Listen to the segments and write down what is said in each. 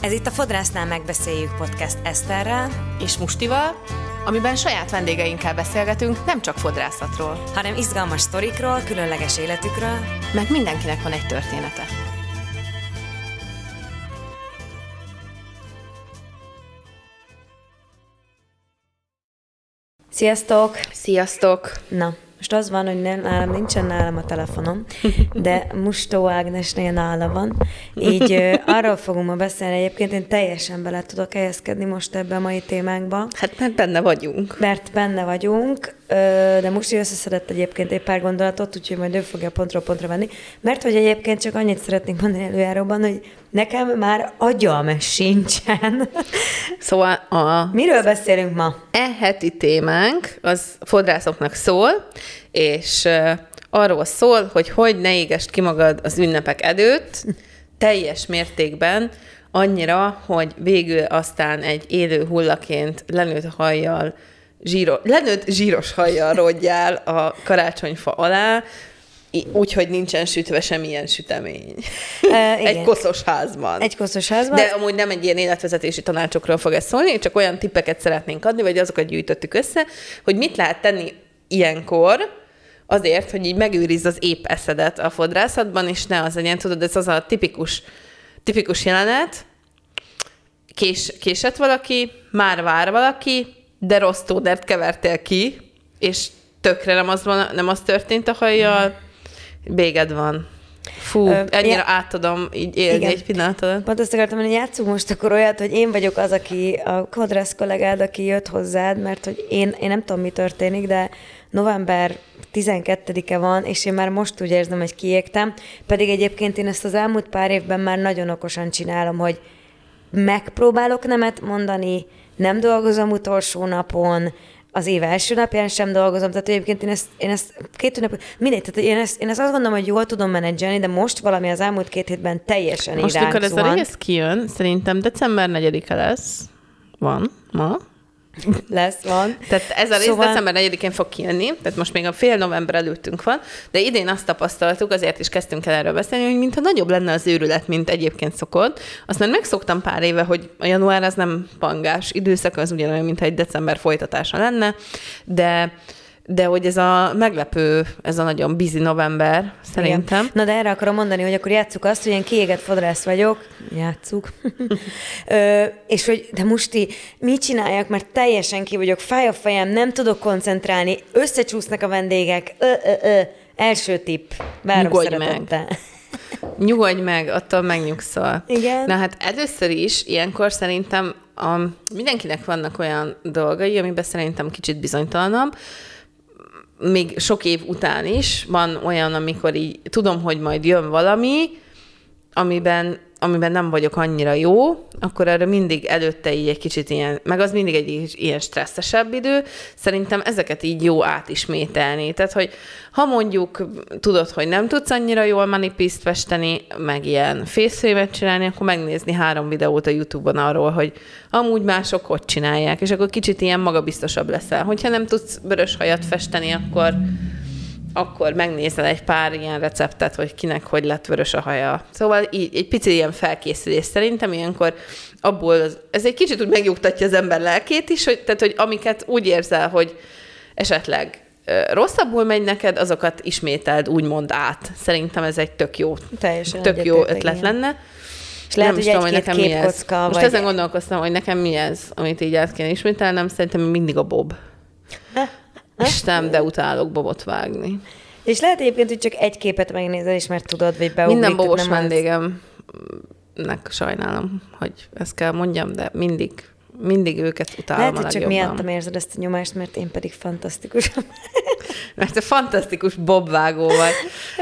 Ez itt a Fodrásznál megbeszéljük podcast Eszterrel és Mustival, amiben saját vendégeinkkel beszélgetünk nem csak fodrászatról, hanem izgalmas sztorikról, különleges életükről, meg mindenkinek van egy története. Sziasztok! Sziasztok! Na, most az van, hogy nem, nálam nincsen nálam a telefonom, de Mustó Ágnesnél nála van. Így ö, arról fogunk ma beszélni. Egyébként én teljesen bele tudok helyezkedni most ebbe a mai témánkba. Hát mert benne vagyunk. Mert benne vagyunk, de Musti összeszedett egyébként egy pár gondolatot, úgyhogy majd ő fogja pontról pontra venni. Mert hogy egyébként csak annyit szeretnénk mondani előjáróban, hogy nekem már agyam sincsen. Szóval a Miről beszélünk ma? e heti témánk az fodrászoknak szól, és arról szól, hogy hogy ne égest ki magad az ünnepek előtt, teljes mértékben, annyira, hogy végül aztán egy élő hullaként lenőtt hajjal, zsíro, lenőtt zsíros hajjal rodjál a karácsonyfa alá, úgyhogy nincsen sütve semmilyen sütemény. E, igen. egy koszos házban. Egy koszos házban. De amúgy nem egy ilyen életvezetési tanácsokról fog ez szólni, csak olyan tippeket szeretnénk adni, vagy azokat gyűjtöttük össze, hogy mit lehet tenni ilyenkor, azért, hogy így megőrizd az épp eszedet a fodrászatban, és ne az legyen, tudod, ez az a tipikus, tipikus jelenet, kés, késett valaki, már vár valaki, de rossz tódert kevertél ki, és tökre nem az, van, nem az történt a hajjal, véged van. Fú, Ö, ennyire ja- átadom így élni Igen. egy pillanatot. Pont azt akartam hogy játszunk most akkor olyat, hogy én vagyok az, aki a kodrász kollégád, aki jött hozzád, mert hogy én, én nem tudom, mi történik, de november 12-e van, és én már most úgy érzem, hogy kiégtem, pedig egyébként én ezt az elmúlt pár évben már nagyon okosan csinálom, hogy megpróbálok nemet mondani, nem dolgozom utolsó napon, az év első napján sem dolgozom, tehát egyébként én ezt, én ezt két ünnep, mindegy, tehát én ezt, én ezt azt gondolom, hogy jól tudom menedzselni, de most valami az elmúlt két hétben teljesen Most, amikor ez a rész kijön, szerintem december 4-e lesz. Van, ma. Lesz, van. Tehát ez a rész Szóval- december 4-én fog kijönni, tehát most még a fél november előttünk van, de idén azt tapasztaltuk, azért is kezdtünk el erről beszélni, hogy mintha nagyobb lenne az őrület, mint egyébként szokott. Azt már megszoktam pár éve, hogy a január az nem pangás időszak, az ugyanolyan, mintha egy december folytatása lenne, de de hogy ez a meglepő, ez a nagyon busy november, szerintem. Igen. Na de erre akarom mondani, hogy akkor játsszuk azt, hogy én kiégett fodrász vagyok, játsszuk, Ö, és hogy de Musti, mit csináljak, mert teljesen ki vagyok, fáj a fejem, nem tudok koncentrálni, összecsúsznak a vendégek, ö, ö, ö. első tipp, várom Nyugodj meg. Nyugodj meg, attól megnyugszol. Igen. Na hát először is, ilyenkor szerintem a, mindenkinek vannak olyan dolgai, amiben szerintem kicsit bizonytalanabb, még sok év után is van olyan, amikor így tudom, hogy majd jön valami, amiben, amiben nem vagyok annyira jó, akkor erre mindig előtte így egy kicsit ilyen, meg az mindig egy ilyen stresszesebb idő, szerintem ezeket így jó átismételni. Tehát, hogy ha mondjuk tudod, hogy nem tudsz annyira jól manipist festeni, meg ilyen fészfémet csinálni, akkor megnézni három videót a YouTube-on arról, hogy amúgy mások hogy csinálják, és akkor kicsit ilyen magabiztosabb leszel. Hogyha nem tudsz vörös hajat festeni, akkor akkor megnézel egy pár ilyen receptet, hogy kinek hogy lett vörös a haja. Szóval így, egy pici ilyen felkészülés szerintem ilyenkor abból, az, ez egy kicsit úgy megnyugtatja az ember lelkét is, hogy, tehát, hogy amiket úgy érzel, hogy esetleg rosszabbul megy neked, azokat ismételd úgymond át. Szerintem ez egy tök jó, Teljesen tök jó ötlet igen. lenne. És lehet, Nem hogy is tudom, egy-két nekem mi ez. Most vagy- ezen gondolkoztam, hogy nekem mi ez, amit így át kéne ismételnem, szerintem mindig a bob. Isten, de utálok bobot vágni. És lehet egyébként, hogy csak egy képet megnézel, és mert tudod, vagy beugrik. Minden bobos nem az- vendégemnek sajnálom, hogy ezt kell mondjam, de mindig, mindig őket utálom Lehet, a hogy csak miattam érzed ezt a nyomást, mert én pedig fantasztikus. Mert te fantasztikus bobvágó vagy.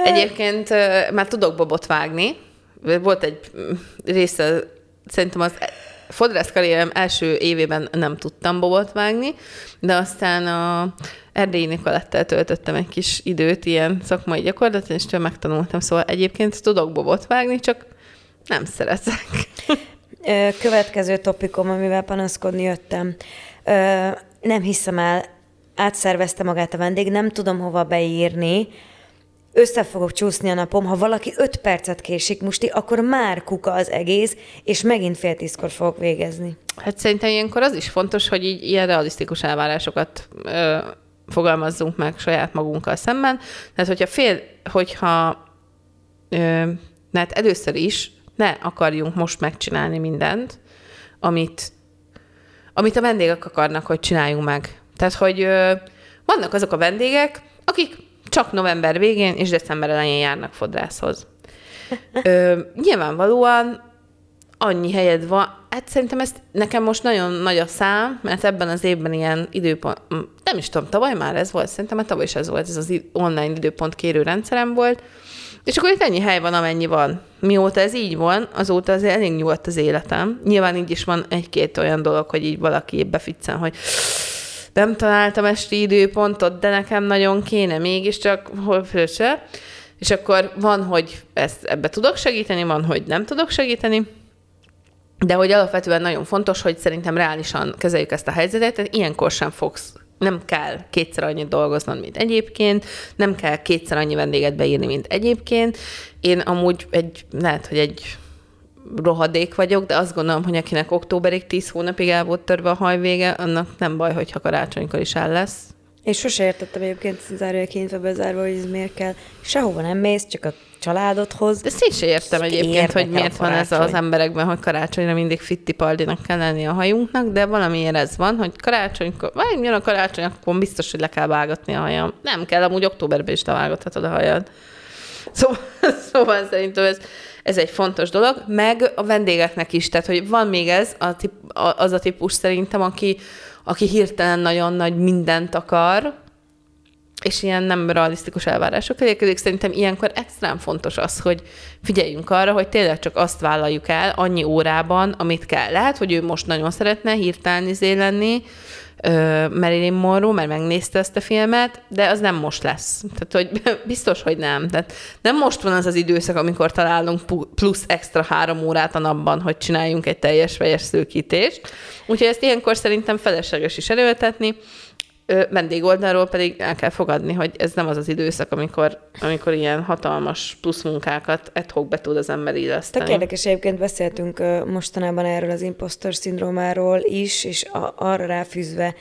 Egyébként már tudok bobot vágni. Volt egy mm, része, szerintem az fodrász karrierem első évében nem tudtam bobot vágni, de aztán a Erdélyi Nikolettel töltöttem egy kis időt ilyen szakmai gyakorlaton, és tőle megtanultam. Szóval egyébként tudok bobot vágni, csak nem szeretek. Következő topikom, amivel panaszkodni jöttem. Nem hiszem el, átszervezte magát a vendég, nem tudom hova beírni, össze fogok csúszni a napom, ha valaki öt percet késik musti, akkor már kuka az egész, és megint fél tízkor fogok végezni. Hát szerintem ilyenkor az is fontos, hogy így ilyen realisztikus elvárásokat ö, fogalmazzunk meg saját magunkkal szemben. Tehát, hogyha fél, hogyha ö, hát először is ne akarjunk most megcsinálni mindent, amit, amit a vendégek akarnak, hogy csináljunk meg. Tehát, hogy ö, vannak azok a vendégek, akik csak november végén és december elején járnak fodrászhoz. Ö, nyilvánvalóan annyi helyed van, hát szerintem ezt nekem most nagyon nagy a szám, mert ebben az évben ilyen időpont, nem is tudom, tavaly már ez volt, szerintem már tavaly is ez volt, ez az online időpont kérő rendszerem volt, és akkor itt ennyi hely van, amennyi van. Mióta ez így van, azóta azért elég nyugodt az életem. Nyilván így is van egy-két olyan dolog, hogy így valaki beficcen, hogy nem találtam esti időpontot, de nekem nagyon kéne mégiscsak, hol se. És akkor van, hogy ezt ebbe tudok segíteni, van, hogy nem tudok segíteni, de hogy alapvetően nagyon fontos, hogy szerintem reálisan kezeljük ezt a helyzetet, tehát ilyenkor sem fogsz nem kell kétszer annyit dolgoznod, mint egyébként, nem kell kétszer annyi vendéget beírni, mint egyébként. Én amúgy egy, lehet, hogy egy rohadék vagyok, de azt gondolom, hogy akinek októberig 10 hónapig el volt törve a hajvége, annak nem baj, hogyha karácsonykor is el lesz. És sose értettem egyébként zárja kintve bezárva, hogy ez miért kell. Sehova nem mész, csak a családodhoz. De ezt sem értem egyébként, hogy miért van ez az emberekben, hogy karácsonyra mindig fittipaldinak kell lenni a hajunknak, de valamiért ez van, hogy karácsonykor, vagy jön a karácsony, akkor biztos, hogy le kell vágatni a hajam. Nem kell, amúgy októberben is levágathatod a hajad. Szóval, szóval szerintem ez, ez egy fontos dolog, meg a vendégeknek is, tehát hogy van még ez, a tip, az a típus szerintem, aki, aki hirtelen nagyon nagy mindent akar, és ilyen nem realisztikus elvárások elérkezik. Szerintem ilyenkor extrém fontos az, hogy figyeljünk arra, hogy tényleg csak azt vállaljuk el annyi órában, amit kell. Lehet, hogy ő most nagyon szeretne hirtelen izé lenni, Marilyn Monroe, mert megnézte ezt a filmet, de az nem most lesz. Tehát, hogy biztos, hogy nem. Tehát nem most van az az időszak, amikor találunk plusz extra három órát a napban, hogy csináljunk egy teljes fejes szőkítést. Úgyhogy ezt ilyenkor szerintem felesleges is erőltetni vendégoldalról pedig el kell fogadni, hogy ez nem az az időszak, amikor, amikor ilyen hatalmas plusz munkákat edhok be tud az ember illeszteni. Tök érdekes, egyébként beszéltünk mostanában erről az impostor szindrómáról is, és a, arra ráfűzve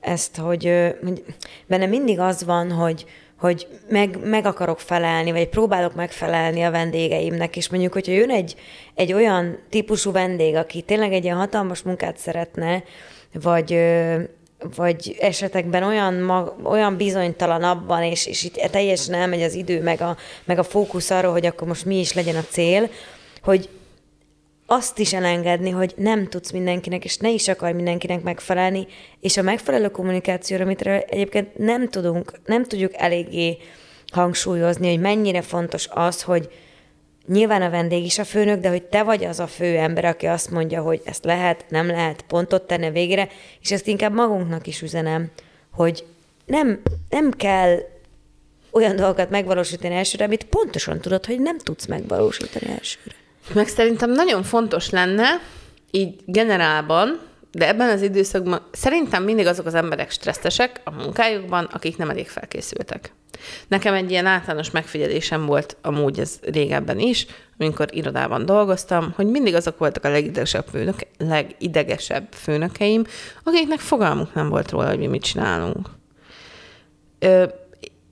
ezt, hogy, hogy benne mindig az van, hogy, hogy meg, meg akarok felelni, vagy próbálok megfelelni a vendégeimnek, és mondjuk, hogyha jön egy, egy olyan típusú vendég, aki tényleg egy ilyen hatalmas munkát szeretne, vagy vagy esetekben olyan, mag, olyan bizonytalan abban, és, és itt teljesen elmegy az idő, meg a, meg a fókusz arra, hogy akkor most mi is legyen a cél, hogy azt is elengedni, hogy nem tudsz mindenkinek, és ne is akar mindenkinek megfelelni, és a megfelelő kommunikációra, amit egyébként nem tudunk, nem tudjuk eléggé hangsúlyozni, hogy mennyire fontos az, hogy nyilván a vendég is a főnök, de hogy te vagy az a fő ember, aki azt mondja, hogy ezt lehet, nem lehet, pontot tenne végre, és ezt inkább magunknak is üzenem, hogy nem, nem kell olyan dolgokat megvalósítani elsőre, amit pontosan tudod, hogy nem tudsz megvalósítani elsőre. Meg szerintem nagyon fontos lenne, így generálban, de ebben az időszakban szerintem mindig azok az emberek stresszesek a munkájukban, akik nem elég felkészültek. Nekem egy ilyen általános megfigyelésem volt amúgy ez régebben is, amikor irodában dolgoztam, hogy mindig azok voltak a legidegesebb, főnök, legidegesebb főnökeim, akiknek fogalmuk nem volt róla, hogy mi mit csinálunk. Ö,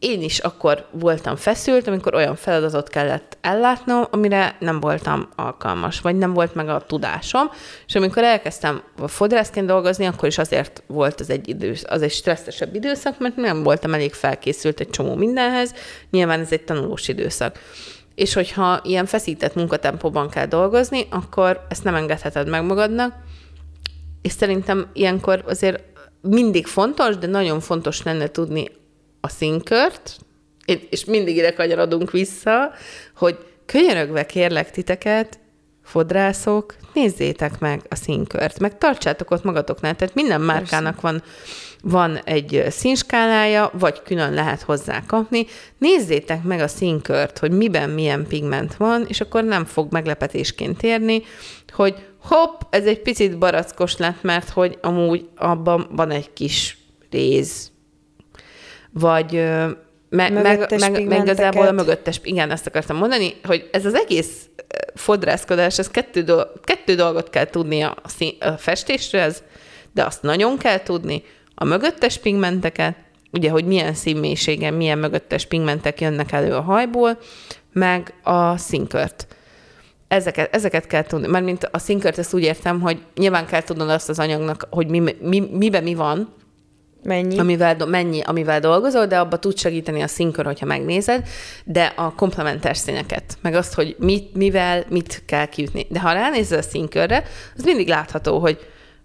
én is akkor voltam feszült, amikor olyan feladatot kellett ellátnom, amire nem voltam alkalmas, vagy nem volt meg a tudásom, és amikor elkezdtem fodrászként dolgozni, akkor is azért volt az egy, idősz, az egy stresszesebb időszak, mert nem voltam elég felkészült egy csomó mindenhez, nyilván ez egy tanulós időszak. És hogyha ilyen feszített munkatempóban kell dolgozni, akkor ezt nem engedheted meg magadnak, és szerintem ilyenkor azért mindig fontos, de nagyon fontos lenne tudni a színkört, és mindig ide kanyarodunk vissza, hogy könyörögve kérlek titeket, fodrászok, nézzétek meg a színkört, meg tartsátok ott magatoknál, tehát minden márkának van, van egy színskálája, vagy külön lehet hozzá kapni. Nézzétek meg a színkört, hogy miben milyen pigment van, és akkor nem fog meglepetésként érni, hogy hopp, ez egy picit barackos lett, mert hogy amúgy abban van egy kis réz, vagy Me, meg, meg, meg igazából a mögöttes, igen, ezt akartam mondani, hogy ez az egész fodrászkodás, ez kettő, do, kettő dolgot kell tudni a, szín, a festésről, de azt nagyon kell tudni, a mögöttes pigmenteket, ugye, hogy milyen színmélységen, milyen mögöttes pigmentek jönnek elő a hajból, meg a színkört. Ezeket, ezeket kell tudni, mert mint a színkört, ezt úgy értem, hogy nyilván kell tudnod azt az anyagnak, hogy mi, mi, miben mi van, Mennyi? amivel, do- mennyi, amivel dolgozol, de abba tud segíteni a színkör, hogyha megnézed, de a komplementer színeket, meg azt, hogy mit, mivel, mit kell kiütni. De ha ránézel a színkörre, az mindig látható, hogy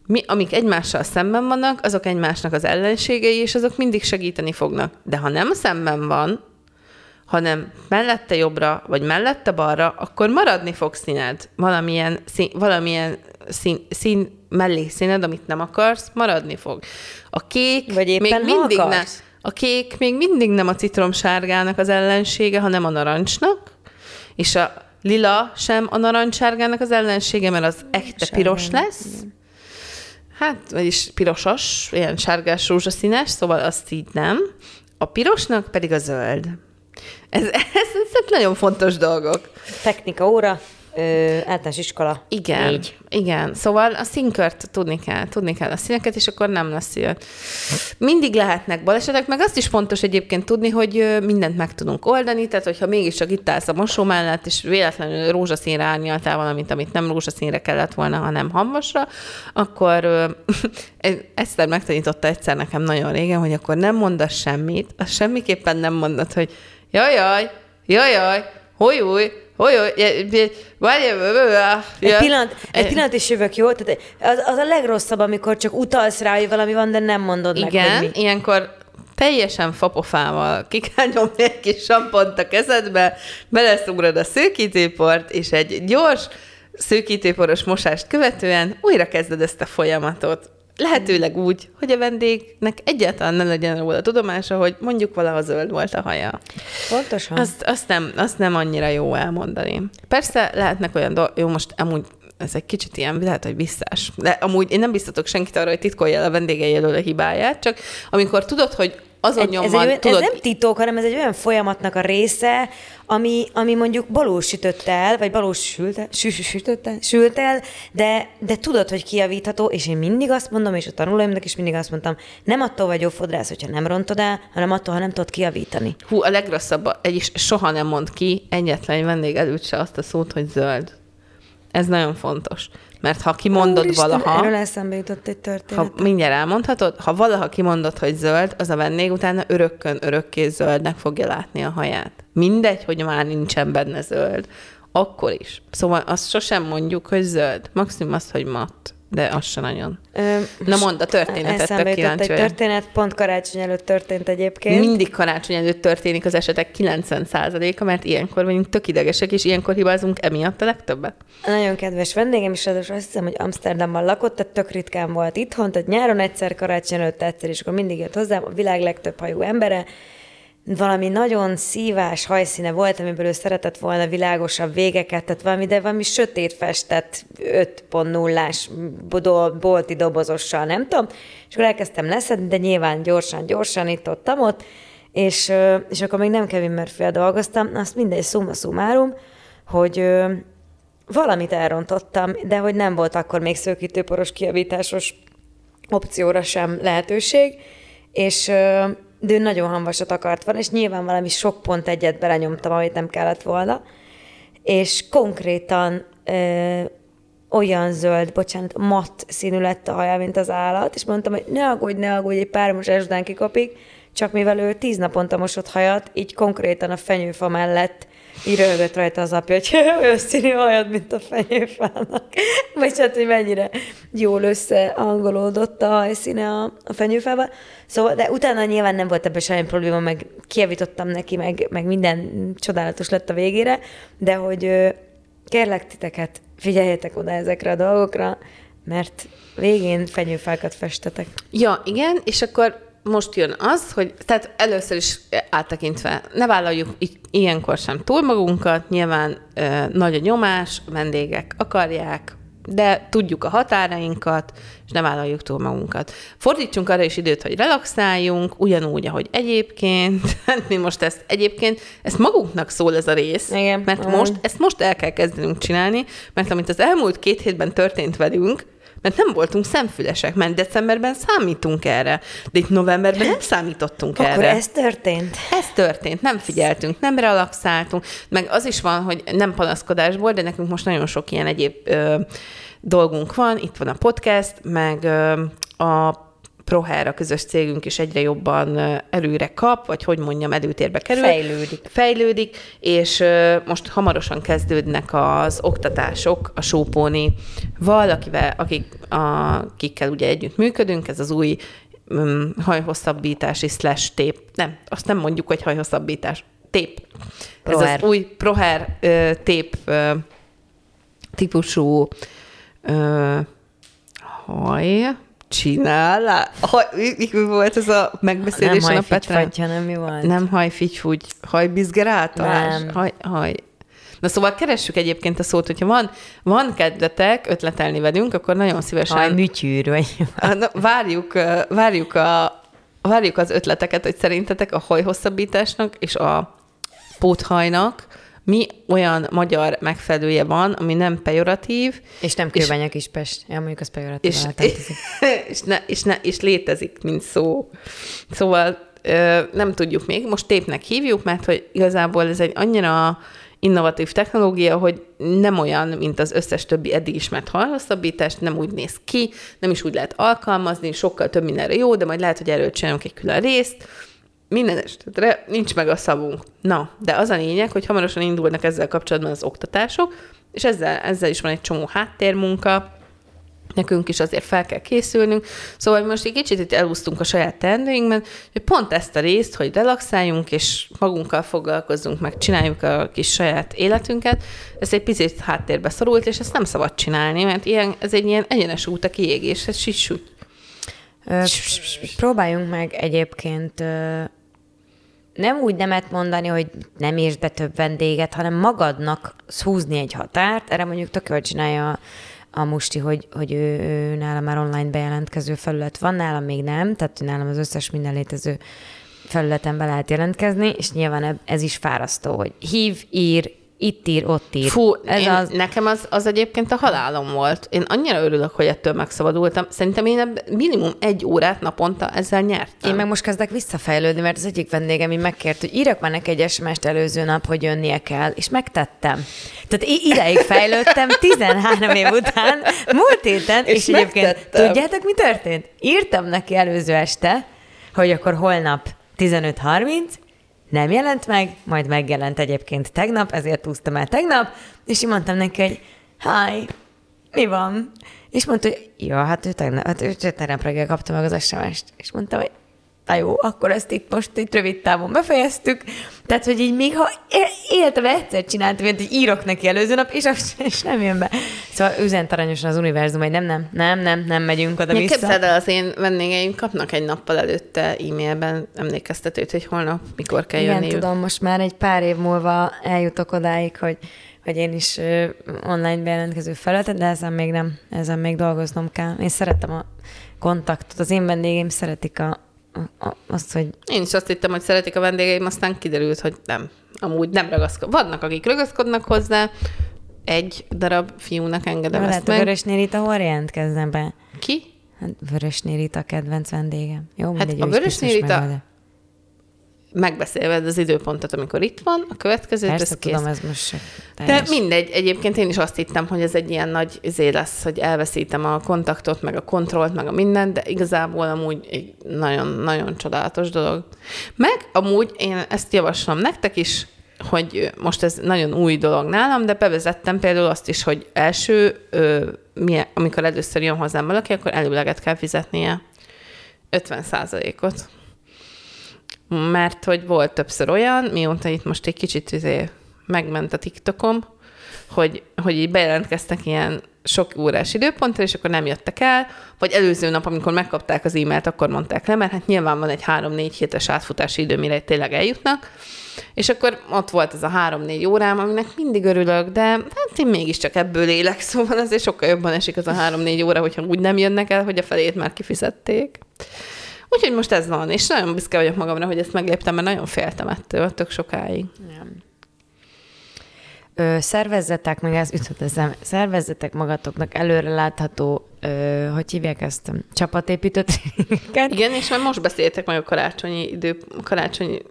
mi, amik egymással szemben vannak, azok egymásnak az ellenségei, és azok mindig segíteni fognak. De ha nem szemben van, hanem mellette jobbra, vagy mellette balra, akkor maradni fog színed. Valamilyen, szín, valamilyen szín, szín mellé színed, amit nem akarsz, maradni fog. A kék Vagy éppen, még mindig ne, akarsz. a kék még mindig nem a citromsárgának az ellensége, hanem a narancsnak, és a lila sem a narancssárgának az ellensége, mert az ekte piros lesz. Hát, vagyis pirosos, ilyen sárgás rózsaszínes, szóval azt így nem. A pirosnak pedig a zöld. Ez, ez, ezek nagyon fontos dolgok. Technika óra, ö, általános iskola. Igen, Négy. igen. Szóval a színkört tudni kell, tudni kell a színeket, és akkor nem lesz ilyen. Mindig lehetnek balesetek, meg azt is fontos egyébként tudni, hogy mindent meg tudunk oldani, tehát hogyha mégiscsak itt állsz a mosó mellett, és véletlenül rózsaszínre árnyaltál valamit, amit nem rózsaszínre kellett volna, hanem hamvasra, akkor ö, Eszter megtanította egyszer nekem nagyon régen, hogy akkor nem mondasz semmit, azt semmiképpen nem mondod, hogy jajjaj, jajjaj, hojúj, várj, Egy pillanat, egy pillanat is jövök, jó? Tehát az, az a legrosszabb, amikor csak utalsz rá, hogy valami van, de nem mondod meg, Igen, hogy mi. ilyenkor teljesen fapofával ki kell nyomni egy kis sampont a kezedbe, beleszugrod a szőkítőport, és egy gyors szőkítőporos mosást követően újra kezded ezt a folyamatot. Lehetőleg úgy, hogy a vendégnek egyáltalán ne legyen róla tudomása, hogy mondjuk valaha zöld volt a haja. Pontosan. Azt, azt, nem, azt nem annyira jó elmondani. Persze lehetnek olyan dolgok, jó, most amúgy ez egy kicsit ilyen, lehet, hogy visszás. De amúgy én nem biztatok senkit arra, hogy titkolja el a vendégei elől a hibáját, csak amikor tudod, hogy azon Egy, ez, nyomban, egy, olyan- tudod, ez nem titok, hanem ez egy olyan folyamatnak a része, ami, ami mondjuk balós sütött el, vagy balós sült el, sü, sü, sütött el, sült el de, de tudod, hogy kijavítható, és én mindig azt mondom, és a tanulóimnak is mindig azt mondtam, nem attól vagy jó fodrász, hogyha nem rontod el, hanem attól, ha nem tudod kijavítani. hú, a legrosszabb, egy is soha nem mond ki egyetlen egy vendég előtt se azt a szót, hogy zöld. Ez nagyon fontos. Mert ha kimondod Úristen, valaha, Erről eszembe jutott egy történet. ha mindjárt elmondhatod, ha valaha kimondod, hogy zöld, az a vendég utána örökkön, örökké zöldnek fogja látni a haját. Mindegy, hogy már nincsen benne zöld. Akkor is. Szóval azt sosem mondjuk, hogy zöld. Maximum azt, hogy matt. De az se nagyon. Ö, Na mondd a történetet, tök kíváncsi egy történet, pont karácsony előtt történt egyébként. Mindig karácsony előtt történik az esetek 90%-a, mert ilyenkor vagyunk tök idegesek, és ilyenkor hibázunk emiatt a legtöbbet. Nagyon kedves vendégem, és ráadásul azt hiszem, hogy Amsterdamban lakott, tehát tök ritkán volt itthon, tehát nyáron egyszer, karácsony előtt egyszer, és akkor mindig jött hozzám a világ legtöbb hajú embere. Valami nagyon szívás hajszíne volt, amiből ő szeretett volna világosabb végeket, tehát valami, de valami sötét festett 5.0-ás bodol- bolti dobozossal, nem tudom. És akkor elkezdtem leszedni, de nyilván gyorsan, gyorsan itt ott, ott és, és akkor még nem Kevin murphy dolgoztam, azt mindegy, summa summarum, hogy valamit elrontottam, de hogy nem volt akkor még szőkítőporos kiavításos opcióra sem lehetőség, és de ő nagyon hamvasat akart volna, és nyilván valami sok pont egyet belenyomtam, amit nem kellett volna, és konkrétan ö, olyan zöld, bocsánat, matt színű lett a haja, mint az állat, és mondtam, hogy ne aggódj, ne aggódj, egy pár mosás után kikapik, csak mivel ő tíz naponta mosott hajat, így konkrétan a fenyőfa mellett így röhögött rajta az apja, hogy olyan színű hajad, mint a fenyőfának. Vagy hát, hogy mennyire jól összehangolódott a hajszíne a, a fenyőfával. Szóval, de utána nyilván nem volt ebben semmi probléma, meg kiavítottam neki, meg, meg minden csodálatos lett a végére, de hogy kérlek titeket, figyeljetek oda ezekre a dolgokra, mert végén fenyőfákat festetek. Ja, igen, és akkor most jön az, hogy tehát először is áttekintve, ne vállaljuk ilyenkor sem túl magunkat, nyilván ö, nagy a nyomás, a vendégek akarják, de tudjuk a határainkat, és nem vállaljuk túl magunkat. Fordítsunk arra is időt, hogy relaxáljunk, ugyanúgy, ahogy egyébként. Hát mi most ezt egyébként, ezt magunknak szól ez a rész, Igen. mert most, ezt most el kell kezdenünk csinálni, mert amit az elmúlt két hétben történt velünk, mert nem voltunk szemfülesek, mert decemberben számítunk erre, de itt novemberben nem számítottunk Akkor erre. ez történt? Ez történt, nem figyeltünk, nem relaxáltunk, meg az is van, hogy nem panaszkodásból, de nekünk most nagyon sok ilyen egyéb ö, dolgunk van, itt van a podcast, meg ö, a Proher, a közös cégünk is egyre jobban ö, előre kap, vagy hogy mondjam, előtérbe kerül. Fejlődik. Fejlődik, és most hamarosan kezdődnek az oktatások a Sópóni-val, akivel, akik, akikkel ugye együtt működünk, ez az új um, hajhosszabbítási slash tép. Nem, azt nem mondjuk, hogy hajhosszabbítás. Tép. Ez Proher. az új Proher ö, tép ö, típusú ö, haj csinál. Haj, mi, volt ez a Nem megbeszélésen a Petrán? hanem mi volt? Nem hajfigyfúgy, hajbizgeráltalás? Nem. Haj, haj. Na szóval keressük egyébként a szót, hogyha van, van kedvetek ötletelni velünk, akkor nagyon szívesen Hajműtyűr, vagy Na, várjuk, várjuk, a, várjuk az ötleteket, hogy szerintetek a hajhosszabbításnak és a póthajnak mi olyan magyar megfelelője van, ami nem pejoratív, És nem kőbánya Kispest. Ja, mondjuk az pejoratív és, és, ne, és, ne, és létezik, mint szó. Szóval ö, nem tudjuk még, most tépnek hívjuk, mert hogy igazából ez egy annyira innovatív technológia, hogy nem olyan, mint az összes többi eddig ismert hajhosszabbítás, nem úgy néz ki, nem is úgy lehet alkalmazni, sokkal több mindenre jó, de majd lehet, hogy erről csinálunk egy külön részt. Minden esetre nincs meg a szavunk. Na, de az a lényeg, hogy hamarosan indulnak ezzel kapcsolatban az oktatások, és ezzel, ezzel is van egy csomó háttérmunka, nekünk is azért fel kell készülnünk. Szóval most egy kicsit itt elúsztunk a saját teendőinkben, hogy pont ezt a részt, hogy relaxáljunk, és magunkkal foglalkozzunk, meg csináljuk a kis saját életünket, ez egy picit háttérbe szorult, és ezt nem szabad csinálni, mert ilyen, ez egy ilyen egyenes út a kiégéshez, sissú. Ö, próbáljunk meg egyébként nem úgy nemet mondani, hogy nem érsz be több vendéget, hanem magadnak húzni egy határt. Erre mondjuk tök jól csinálja a, a Musti, hogy, hogy ő, ő nála már online bejelentkező felület van, nálam még nem, tehát nálam az összes minden létező felületen be lehet jelentkezni, és nyilván ez is fárasztó, hogy hív, ír, itt ír, ott ír. Fú, ez én, az, nekem az, az egyébként a halálom volt. Én annyira örülök, hogy ettől megszabadultam. Szerintem én minimum egy órát naponta ezzel nyertem. Én meg most kezdek visszafejlődni, mert az egyik vendégem így megkért, hogy írjak már neki egy SMS-t előző nap, hogy jönnie kell, és megtettem. Tehát ideig fejlődtem 13 év után, múlt héten, és, És és egyébként megtettem. tudjátok, mi történt? Írtam neki előző este, hogy akkor holnap 15.30, nem jelent meg, majd megjelent egyébként tegnap, ezért úsztam el tegnap, és én mondtam neki, hogy hi, mi van? És mondta, hogy ja, hát ő tegnap, hát ő tegnap reggel kapta meg az SMS-t. És mondtam, hogy na jó, akkor ezt itt most itt rövid távon befejeztük. Tehát, hogy így még ha életemben egyszer csináltam, mint hogy írok neki előző nap, és, az, és nem jön be. Szóval üzent aranyosan az univerzum, hogy nem, nem, nem, nem, nem megyünk oda vissza. képzeld el, az én vendégeim kapnak egy nappal előtte e-mailben emlékeztetőt, hogy holnap mikor kell Igen, jönniük. tudom, most már egy pár év múlva eljutok odáig, hogy, hogy én is ö, online bejelentkező felületet, de ezen még nem, ezen még dolgoznom kell. Én szeretem a kontaktot, az én vendégeim szeretik a, azt, hogy Én is azt hittem, hogy szeretik a vendégeim, aztán kiderült, hogy nem. Amúgy nem ragaszkodnak. Vannak, akik ragaszkodnak hozzá, egy darab fiúnak engedem lehet, ezt a meg. Vörösnél itt, hol jelentkezzen be? Ki? Hát Vörösnél itt a kedvenc vendégem. Jó, Hát a Vörösnél biztos itt a-. Megbeszélved az időpontot, amikor itt van, a következőt, Persze, ez kész. tudom, ez most se De mindegy, egyébként én is azt hittem, hogy ez egy ilyen nagy izé lesz, hogy elveszítem a kontaktot, meg a kontrollt, meg a mindent, de igazából amúgy egy nagyon-nagyon csodálatos dolog. Meg amúgy én ezt javaslom nektek is, hogy most ez nagyon új dolog nálam, de bevezettem például azt is, hogy első, ö, milyen, amikor először jön hozzám valaki, akkor előleget kell fizetnie 50 ot mert hogy volt többször olyan, mióta itt most egy kicsit izé megment a TikTokom, hogy, hogy így bejelentkeztek ilyen sok órás időponttal, és akkor nem jöttek el, vagy előző nap, amikor megkapták az e-mailt, akkor mondták le, mert hát nyilván van egy három-négy hétes átfutási idő, mire tényleg eljutnak, és akkor ott volt ez a három-négy órám, aminek mindig örülök, de hát én mégiscsak ebből élek, szóval azért sokkal jobban esik az a három-négy óra, hogyha úgy nem jönnek el, hogy a felét már kifizették. Úgyhogy most ez van, és nagyon büszke vagyok magamra, hogy ezt megléptem, mert nagyon féltem ettől tök sokáig. Nem. Ö, szervezzetek, meg ezt ütöttem, szervezzetek magatoknak előre látható, ö, hogy hívják ezt, csapatépítő Igen, és már most beszéltek meg a karácsonyi idő, karácsonyi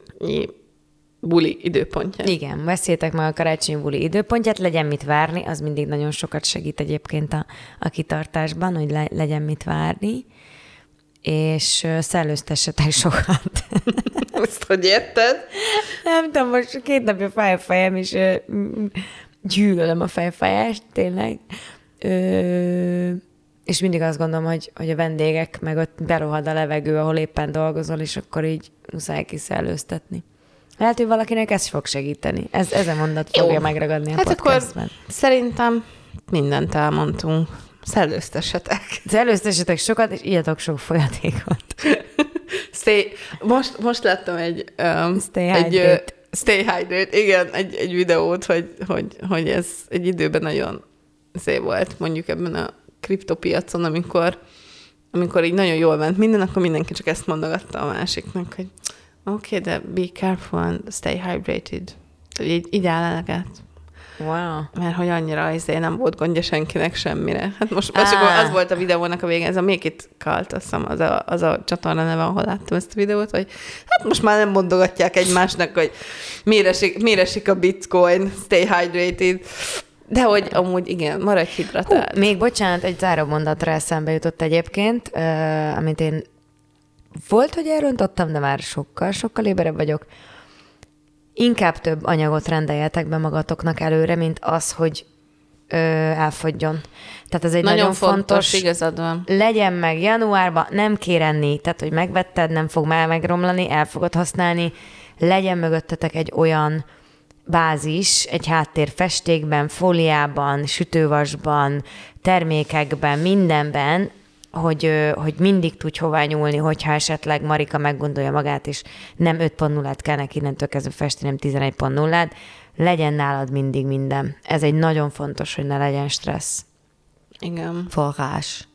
buli időpontját. Igen, beszéltek meg a karácsonyi buli időpontját, legyen mit várni, az mindig nagyon sokat segít egyébként a, a kitartásban, hogy le, legyen mit várni, és szellőztessetek sokat. Ezt hogy érted? Nem tudom, most két napja fáj a fejem, és gyűlölöm a fejfájást, tényleg. Ö, és mindig azt gondolom, hogy, hogy a vendégek, meg ott berohad a levegő, ahol éppen dolgozol, és akkor így muszáj kiszellőztetni. Lehet, hogy valakinek ez fog segíteni. Ez, ez a mondat fogja Jó. megragadni a hát podcastben. akkor szerintem mindent elmondtunk. Szellőztessetek. Szellőztessetek sokat, és írjatok sok folyatékot. stay, most, most láttam egy... Um, stay. Egy, uh, stay hydrate, igen, egy, egy videót, hogy, hogy, hogy ez egy időben nagyon szép volt, mondjuk ebben a kriptopiacon, amikor, amikor így nagyon jól ment minden, akkor mindenki csak ezt mondogatta a másiknak, hogy oké, okay, de be careful and stay hydrated. Így, így áll eleget. Wow. Mert hogy annyira izé nem volt gondja senkinek semmire. Hát most ah. csak az volt a videónak a végén, ez a Make It Cult, azt hiszem, az a, az a csatorna neve, ahol láttam ezt a videót, hogy hát most már nem mondogatják egymásnak, hogy miért esik, a bitcoin, stay hydrated. De hogy amúgy igen, maradj hidratált. Hú, még bocsánat, egy záró mondatra eszembe jutott egyébként, uh, amit én volt, hogy elrontottam, de már sokkal, sokkal éberebb vagyok. Inkább több anyagot rendeljetek be magatoknak előre, mint az, hogy ö, elfogyjon. Tehát ez egy nagyon, nagyon fontos, fontos, igazad van. Legyen meg januárban, nem kér enni, tehát hogy megvetted, nem fog már megromlani, el fogod használni, legyen mögöttetek egy olyan bázis, egy háttér festékben, fóliában, sütővasban, termékekben, mindenben, hogy, hogy mindig tudj hová nyúlni, hogyha esetleg Marika meggondolja magát, és nem 5.0-át kell neki innentől kezdve festeni, nem 11.0-át, legyen nálad mindig minden. Ez egy nagyon fontos, hogy ne legyen stressz. Igen. Forrás.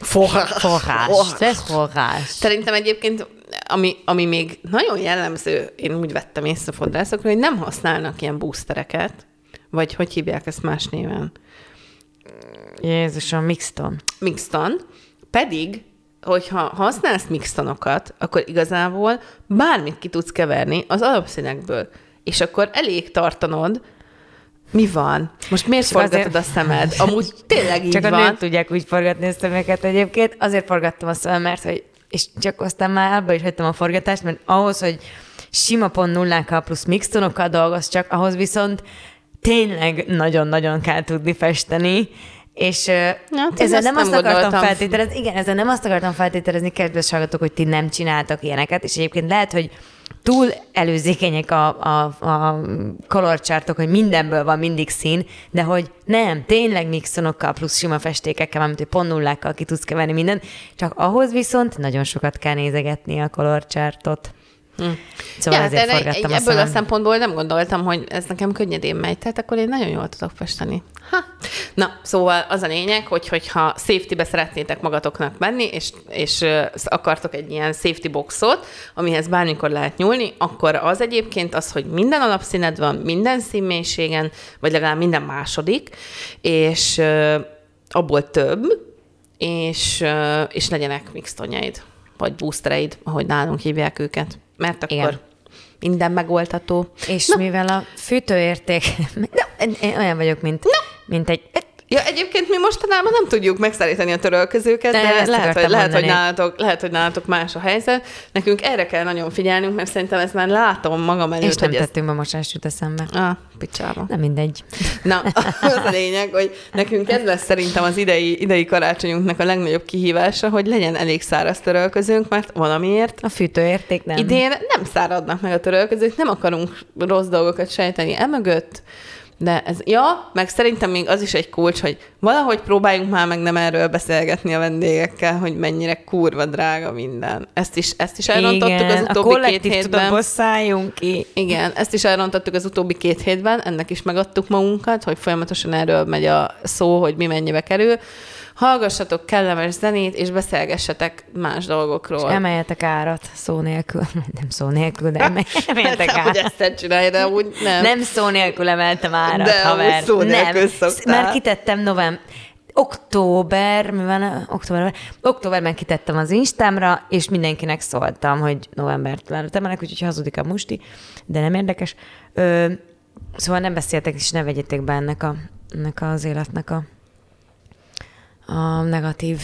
Forrás. Forrás. Stressz forrás. Szerintem egyébként, ami, ami még nagyon jellemző, én úgy vettem észre fodrászokra, hogy nem használnak ilyen boostereket, vagy hogy hívják ezt más néven? Jézusom, Mixton. Mixton, pedig hogyha használsz mixtonokat, akkor igazából bármit ki tudsz keverni az alapszínekből. És akkor elég tartanod, mi van? Most miért Csak forgatod azért... a szemed? Amúgy tényleg így Csak van. Csak a tudják úgy forgatni a szemeket egyébként. Azért forgattam a szemem, mert hogy és csak aztán már abba is hagytam a forgatást, mert ahhoz, hogy sima pont nullákkal plusz mixtonokkal dolgoz, csak ahhoz viszont tényleg nagyon-nagyon kell tudni festeni, és Na, ezzel nem, nem azt akartam feltételezni, igen, ezzel nem azt akartam feltételezni, kedves hallgatók, hogy ti nem csináltak ilyeneket, és egyébként lehet, hogy túl előzékenyek a, a, a kolorcsártok, hogy mindenből van mindig szín, de hogy nem, tényleg mixonokkal plusz sima festékekkel, mint hogy pont nullákkal ki tudsz keverni minden, csak ahhoz viszont nagyon sokat kell nézegetni a kolorcsártot. Hm. Szóval ja, ezért hát forgattam ebből a, a szempontból nem gondoltam, hogy ez nekem könnyedén megy, tehát akkor én nagyon jól tudok festeni. Ha. Na, szóval az a lényeg, hogy hogyha safety-be szeretnétek magatoknak menni, és, és akartok egy ilyen safety boxot, amihez bármikor lehet nyúlni, akkor az egyébként az, hogy minden alapszíned van, minden színmélységen, vagy legalább minden második, és abból több, és, és legyenek mixtonjaid, vagy boostereid, ahogy nálunk hívják őket mert akkor Igen. minden megoldható. És Na. mivel a fűtőérték, olyan vagyok, mint, no. mint egy Ja, egyébként mi mostanában nem tudjuk megszállítani a törölközőket, de, de lehet, hogy, lehet, hogy nálatok, lehet, hogy nálatok más a helyzet. Nekünk erre kell nagyon figyelnünk, mert szerintem ezt már látom magam előtt. És nem hogy tettünk be mosást jut eszembe. Ah, picsába. Nem mindegy. Na, az a lényeg, hogy nekünk ez lesz szerintem az idei, idei karácsonyunknak a legnagyobb kihívása, hogy legyen elég száraz törölközőnk, mert valamiért a fűtőérték nem. Idén nem száradnak meg a törölközők, nem akarunk rossz dolgokat sejteni emögött, De ez, ja, meg szerintem még az is egy kulcs, hogy valahogy próbáljunk már meg nem erről beszélgetni a vendégekkel, hogy mennyire kurva drága minden. Ezt is, ezt is elrontottuk Igen, az utóbbi a két hétben. szálljunk ki. Igen, ezt is elrontottuk az utóbbi két hétben, ennek is megadtuk magunkat, hogy folyamatosan erről megy a szó, hogy mi mennyibe kerül. Hallgassatok kellemes zenét, és beszélgessetek más dolgokról. És emeljetek árat szó nélkül. Nem szó nélkül, de emel- emeljetek Nem, hogy árat. ezt csinálj, de úgy nem. Nem szó nélkül emeltem árat, De haver. szó Nem, szoktál. már kitettem november, október, mi van, októberben, októberben kitettem az Instámra, és mindenkinek szóltam, hogy novembert előtt emelek, úgyhogy hazudik a musti, de nem érdekes. Ö, szóval nem beszéltek, és ne vegyétek be ennek, a, ennek az életnek a, a negatív,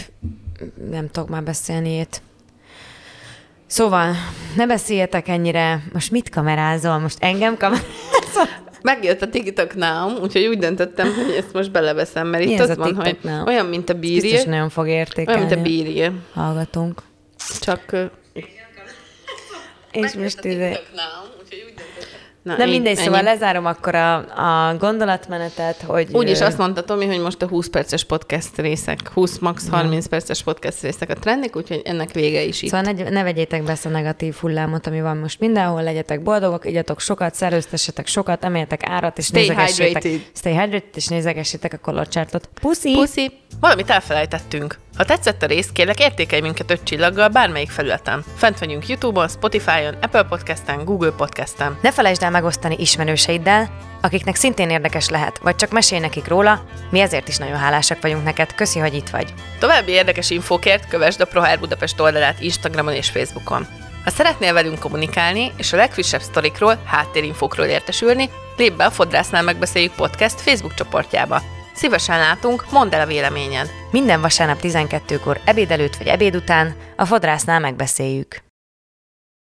nem tudok már beszélni ét. Szóval, ne beszéljetek ennyire, most mit kamerázol? Most engem kamerázol? Megjött a TikTok Now, úgyhogy úgy döntöttem, hogy ezt most beleveszem, mert Mi itt az a van, hogy Now? olyan, mint a Biztos bírje, nagyon fog olyan, értékelni. mint a bírje, Hallgatunk. csak... És most izé... Now, úgyhogy úgy döntöttem. Na, Na mindegy, ennyi. szóval lezárom akkor a, a gondolatmenetet, hogy... Úgyis azt mondta Tomi, hogy most a 20 perces podcast részek, 20 max 30 perces podcast részek a trendek, úgyhogy ennek vége is itt. Szóval ne, ne vegyétek be ezt a negatív hullámot, ami van most mindenhol, legyetek boldogok, igyatok sokat, szerőztessetek sokat, emeljetek árat, és Stay nézegessétek. hydrated. Stay hydrated, és nézegessétek a kolorcsártot. Puszi! Puszi! Valamit elfelejtettünk. Ha tetszett a rész, kérlek értékelj minket öt csillaggal bármelyik felületen. Fent vagyunk YouTube-on, Spotify-on, Apple Podcast-en, Google Podcast-en. Ne felejtsd el megosztani ismerőseiddel, akiknek szintén érdekes lehet, vagy csak mesélj nekik róla, mi ezért is nagyon hálásak vagyunk neked. Köszi, hogy itt vagy. További érdekes infókért kövesd a ProHair Budapest oldalát Instagramon és Facebookon. Ha szeretnél velünk kommunikálni, és a legfrissebb sztorikról, háttérinfókról értesülni, lépj be a Fodrásznál megbeszéljük podcast Facebook csoportjába. Szívesen látunk, mondd el a véleményed. Minden vasárnap 12-kor ebéd előtt vagy ebéd után a fodrásznál megbeszéljük.